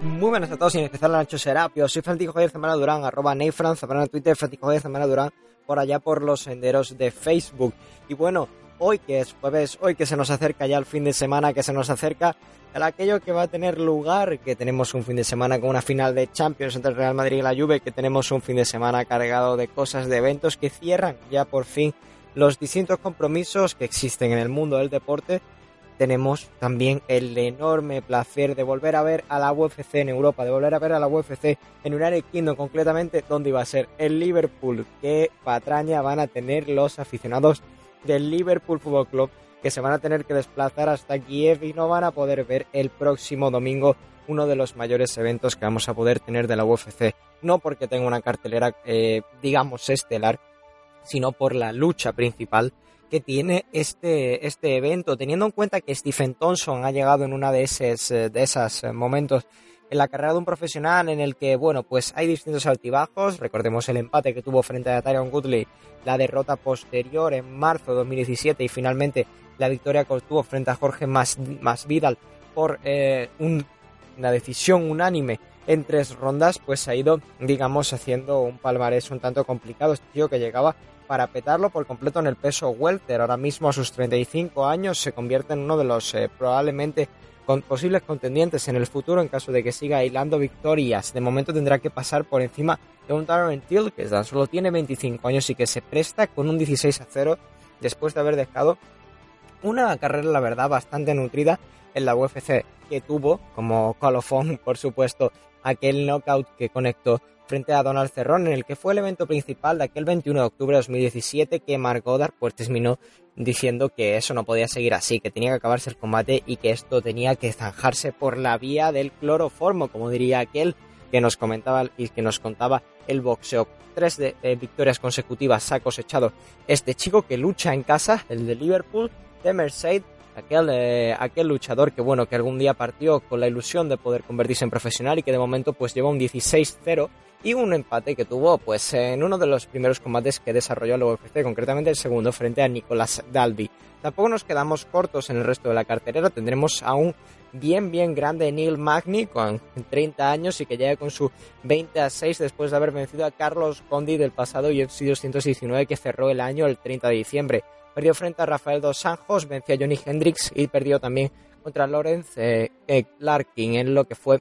E: Muy buenas a todos y en especial a Nacho Serapio. Soy Francisco Javier Zamora Durán, arroba Neifran, Zambrana en Twitter, Francisco Javier Zamora Durán, por allá por los senderos de Facebook. Y bueno, hoy que es jueves, hoy que se nos acerca ya el fin de semana, que se nos acerca a aquello que va a tener lugar, que tenemos un fin de semana con una final de Champions entre el Real Madrid y la Juve, que tenemos un fin de semana cargado de cosas, de eventos que cierran ya por fin los distintos compromisos que existen en el mundo del deporte tenemos también el enorme placer de volver a ver a la UFC en Europa, de volver a ver a la UFC en United Kingdom, concretamente donde iba a ser el Liverpool. Qué patraña van a tener los aficionados del Liverpool Football Club que se van a tener que desplazar hasta Kiev y no van a poder ver el próximo domingo uno de los mayores eventos que vamos a poder tener de la UFC. No porque tenga una cartelera, eh, digamos, estelar, sino por la lucha principal que tiene este, este evento, teniendo en cuenta que Stephen Thompson ha llegado en una de esos eh, de esos eh, momentos en la carrera de un profesional en el que, bueno, pues hay distintos altibajos. Recordemos el empate que tuvo frente a Tyron Woodley, la derrota posterior en marzo de 2017 y finalmente la victoria que obtuvo frente a Jorge Mas, Masvidal por eh, un- una decisión unánime en tres rondas, pues ha ido, digamos, haciendo un palmarés un tanto complicado. Este tío que llegaba para petarlo por completo en el peso welter. Ahora mismo a sus 35 años se convierte en uno de los eh, probablemente con posibles contendientes en el futuro en caso de que siga hilando victorias. De momento tendrá que pasar por encima de un Darren Till que tan solo tiene 25 años y que se presta con un 16 a 0 después de haber dejado una carrera, la verdad, bastante nutrida en la UFC que tuvo como colofón, por supuesto, aquel knockout que conectó frente a Donald Cerrón, en el que fue el evento principal de aquel 21 de octubre de 2017 que Mark Goddard pues terminó diciendo que eso no podía seguir así, que tenía que acabarse el combate y que esto tenía que zanjarse por la vía del cloroformo, como diría aquel. que nos comentaba y que nos contaba el boxeo. Tres de, eh, victorias consecutivas ha cosechado este chico que lucha en casa, el de Liverpool, de Mercedes, aquel, eh, aquel luchador que bueno, que algún día partió con la ilusión de poder convertirse en profesional y que de momento pues lleva un 16-0 y un empate que tuvo pues en uno de los primeros combates que desarrolló el UFC, concretamente el segundo frente a Nicolás Dalby. Tampoco nos quedamos cortos en el resto de la carterera, tendremos a un bien bien grande Neil Magny con 30 años y que llega con su 20 a 6 después de haber vencido a Carlos Condi del pasado UFC 219 que cerró el año el 30 de diciembre. Perdió frente a Rafael dos Sanjos, venció a Johnny Hendricks y perdió también contra Lawrence eh, Larkin en lo que fue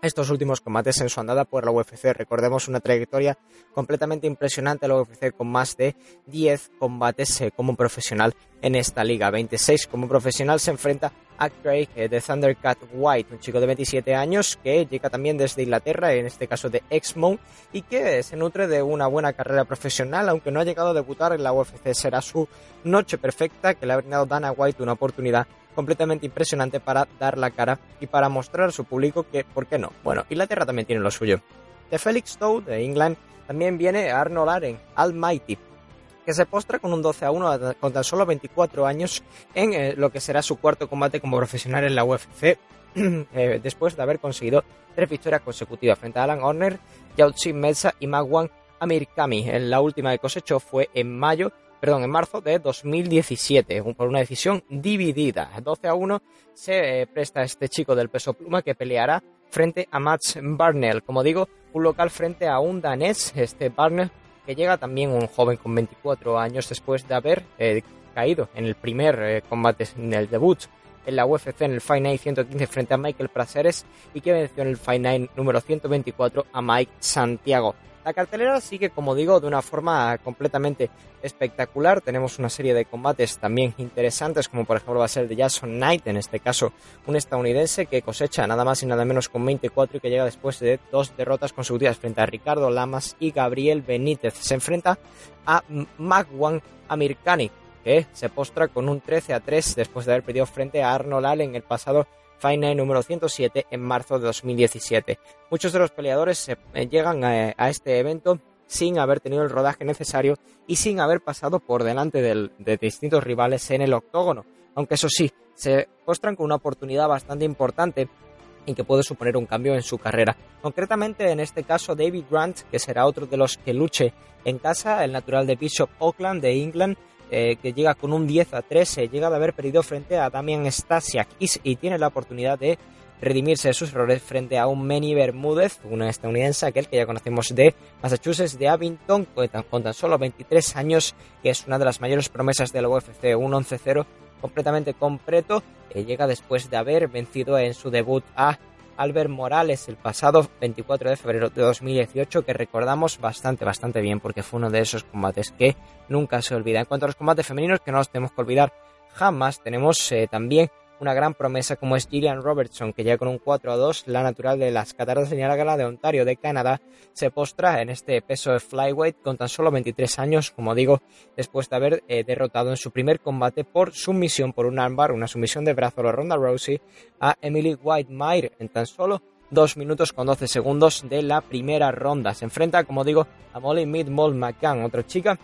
E: estos últimos combates en su andada por la UFC. Recordemos una trayectoria completamente impresionante la UFC con más de 10 combates eh, como profesional en esta liga. 26 como profesional se enfrenta Craig eh, de Thundercat White, un chico de 27 años que llega también desde Inglaterra, en este caso de Exmouth, y que se nutre de una buena carrera profesional, aunque no ha llegado a debutar en la UFC. Será su noche perfecta que le ha brindado Dana White una oportunidad completamente impresionante para dar la cara y para mostrar a su público que, ¿por qué no? Bueno, Inglaterra también tiene lo suyo. De Felix Toad de England también viene Arnold Aren, Almighty, que se postra con un 12 a 1 con tan solo 24 años en eh, lo que será su cuarto combate como profesional en la UFC, eh, después de haber conseguido tres victorias consecutivas frente a Alan Horner, Yautzi Melsa y Magwan Amirkami. La última que cosechó fue en mayo perdón, en marzo de 2017, por una decisión dividida. 12 a 1 se eh, presta este chico del peso pluma que peleará frente a Max Barnell. Como digo, un local frente a un danés, este Barnell, que llega también un joven con 24 años después de haber eh, caído en el primer eh, combate, en el debut en la UFC en el Fight Night 115 frente a Michael Praseres y que venció en el Fight Night número 124 a Mike Santiago. La cartelera sigue, como digo, de una forma completamente espectacular. Tenemos una serie de combates también interesantes, como por ejemplo va a ser el de Jason Knight, en este caso un estadounidense que cosecha nada más y nada menos con 24 y que llega después de dos derrotas consecutivas frente a Ricardo Lamas y Gabriel Benítez. Se enfrenta a Magwan Amirkani, que se postra con un 13 a 3 después de haber perdido frente a Arnold Allen el pasado Final número 107 en marzo de 2017. Muchos de los peleadores eh, llegan a, este evento sin haber tenido el rodaje necesario y sin haber pasado por delante de distintos rivales en el octógono. Aunque eso sí, se muestran con una oportunidad bastante importante y que puede suponer un cambio en su carrera. Concretamente en este caso David Grant, que será otro de los que luche en casa, el natural de Bishop Auckland de England, eh, que llega con un 10 a 13, llega de haber perdido frente a Damian Stasiak y, tiene la oportunidad de redimirse de sus errores frente a un Manny Bermúdez, una estadounidense, aquel que ya conocemos de Massachusetts, de Abington, con tan, solo 23 años, que es una de las mayores promesas de la UFC, un 11-0 completamente completo, que llega después de haber vencido en su debut a Albert Morales el pasado 24 de febrero de 2018, que recordamos bastante, bastante bien, porque fue uno de esos combates que nunca se olvida. En cuanto a los combates femeninos, que no los tenemos que olvidar jamás, tenemos eh, también una gran promesa como es Gillian Robertson, que ya con un 4 a 2, la natural de las cataratas de Niágara de Ontario de Canadá, se postra en este peso de flyweight con tan solo 23 años, como digo, después de haber eh, derrotado en su primer combate por sumisión por un armbar, una sumisión de brazo a la Ronda Rousey, a Emily Whitemeyer en tan solo 2 minutos con 12 segundos de la primera ronda. Se enfrenta, como digo, a Molly Midmall McCann, otra chica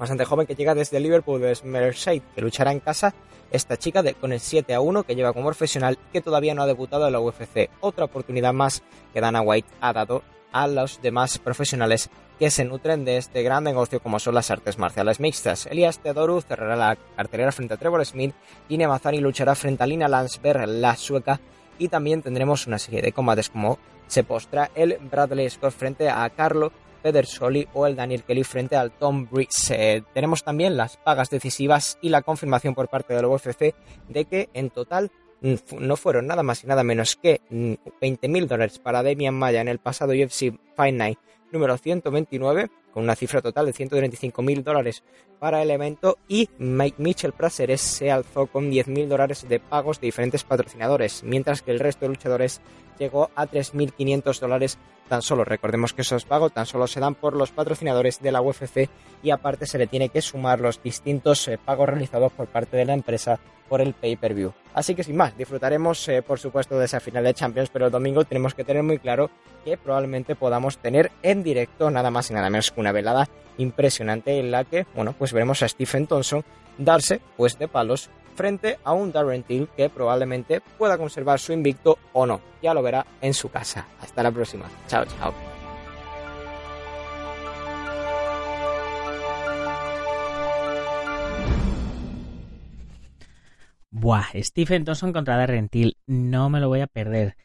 E: bastante joven que llega desde Liverpool, de Merseyside, que luchará en casa esta chica de, con el 7 a 1 que lleva como profesional que todavía no ha debutado en la UFC. Otra oportunidad más que Dana White ha dado a los demás profesionales que se nutren de este gran negocio como son las artes marciales mixtas. Elias Teodoru cerrará la cartelera frente a Trevor Smith y Nemazani luchará frente a Lina Landsberg, la sueca, y también tendremos una serie de combates como se postra el Bradley Scott frente a Carlo Pedersoli o el Daniel Kelly frente al Tom Breeze. tenemos también las pagas decisivas y la confirmación por parte del UFC de que en total mm, no fueron nada más y nada menos que 20 mm, mil dólares para Demian Maya en el pasado UFC Fight Night número 129 con una cifra total de 135.000 dólares para el evento y Mike Mitchell Praceres se alzó con 10.000 dólares de pagos de diferentes patrocinadores, mientras que el resto de luchadores llegó a 3.500 dólares tan solo. Recordemos que esos pagos tan solo se dan por los patrocinadores de la UFC y aparte se le tiene que sumar los distintos eh, pagos realizados por parte de la empresa por el pay-per-view. Así que sin más, disfrutaremos eh, por supuesto de esa final de Champions, pero el domingo tenemos que tener muy claro que probablemente podamos tener en directo nada más y nada menos una velada impresionante en la que, bueno, pues veremos a Stephen Thompson darse pues de palos frente a un Darren Till que probablemente pueda conservar su invicto o no. Ya lo verá en su casa. Hasta la próxima. Chao, chao.
A: Buah, Stephen Thompson contra Darren Till. No me lo voy a perder.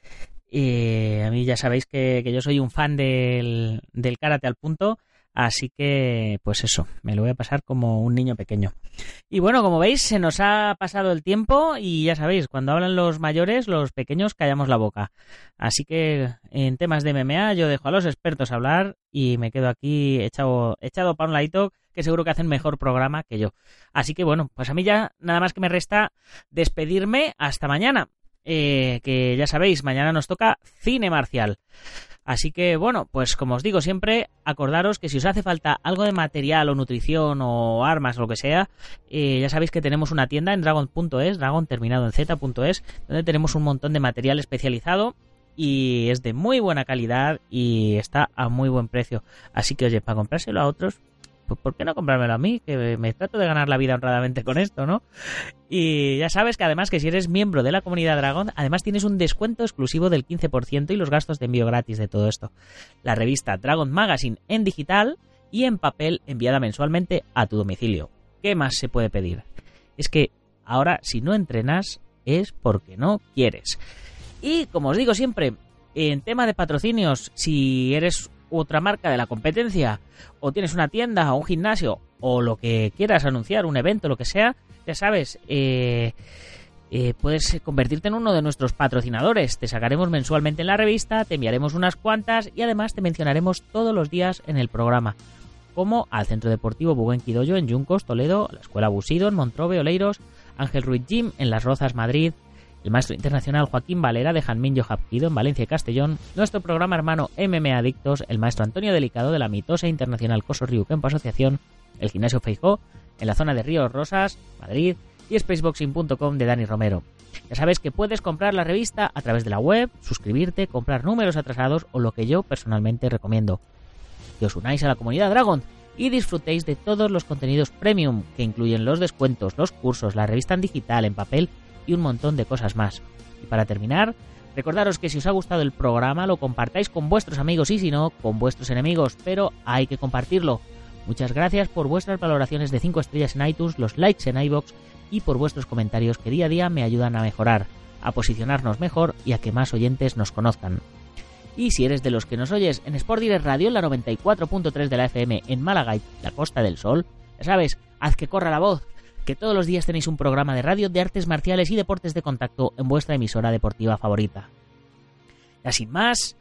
A: Eh, a mí ya sabéis que, que yo soy un fan del, del karate al punto. Así que, pues eso, me lo voy a pasar como un niño pequeño. Y bueno, como veis, se nos ha pasado el tiempo y ya sabéis, cuando hablan los mayores, los pequeños callamos la boca. Así que en temas de MMA yo dejo a los expertos hablar y me quedo aquí echado, echado para un ladito que seguro que hacen mejor programa que yo. Así que bueno, pues a mí ya nada más que me resta despedirme hasta mañana. Eh, que ya sabéis, mañana nos toca cine marcial. Así que bueno, pues como os digo siempre, acordaros que si os hace falta algo de material o nutrición o armas o lo que sea, eh, ya sabéis que tenemos una tienda en dragon.es, dragon terminado en z.es, donde tenemos un montón de material especializado y es de muy buena calidad y está a muy buen precio. Así que oye, para comprárselo a otros, pues ¿por qué no comprármelo a mí? Que me trato de ganar la vida honradamente con esto, ¿no? Y ya sabes que además que si eres miembro de la comunidad Dragon, además tienes un descuento exclusivo del 15% y los gastos de envío gratis de todo esto. La revista Dragon Magazine en digital y en papel enviada mensualmente a tu domicilio. ¿Qué más se puede pedir? Es que ahora si no entrenas es porque no quieres. Y como os digo siempre, en tema de patrocinios, si eres otra marca de la competencia, o tienes una tienda o un gimnasio, o lo que quieras anunciar, un evento, lo que sea, ya sabes, eh, eh, puedes convertirte en uno de nuestros patrocinadores. Te sacaremos mensualmente en la revista, te enviaremos unas cuantas y además te mencionaremos todos los días en el programa. Como al Centro Deportivo Buguenquidoyo en Yuncos, Toledo, la Escuela Busido en Montrove, Oleiros, Ángel Ruiz Gym en Las Rozas, Madrid, el maestro internacional Joaquín Valera de Janmin Hapkido en Valencia y Castellón, nuestro programa hermano MMA Adictos, el maestro Antonio Delicado de la mitosa internacional Coso Río Campo Asociación, el gimnasio Feijó, en la zona de Ríos Rosas, Madrid, y spaceboxing.com de Dani Romero. Ya sabes que puedes comprar la revista a través de la web, suscribirte, comprar números atrasados o lo que yo personalmente recomiendo. Que os unáis a la comunidad Dragon y disfrutéis de todos los contenidos premium que incluyen los descuentos, los cursos, la revista en digital, en papel y un montón de cosas más. Y para terminar, recordaros que si os ha gustado el programa lo compartáis con vuestros amigos y si no, con vuestros enemigos, pero hay que compartirlo. Muchas gracias por vuestras valoraciones de 5 estrellas en iTunes, los likes en iBox y por vuestros comentarios que día a día me ayudan a mejorar, a posicionarnos mejor y a que más oyentes nos conozcan. Y si eres de los que nos oyes en Sport Direct Radio, en la 94.3 de la FM en Málaga la Costa del Sol, ya sabes, haz que corra la voz, que todos los días tenéis un programa de radio de artes marciales y deportes de contacto en vuestra emisora deportiva favorita. Y sin más,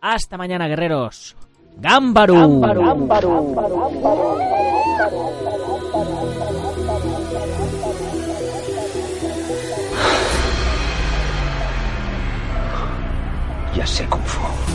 A: hasta mañana guerreros. ¡Gámbaru!
F: Ya sé cómo fue.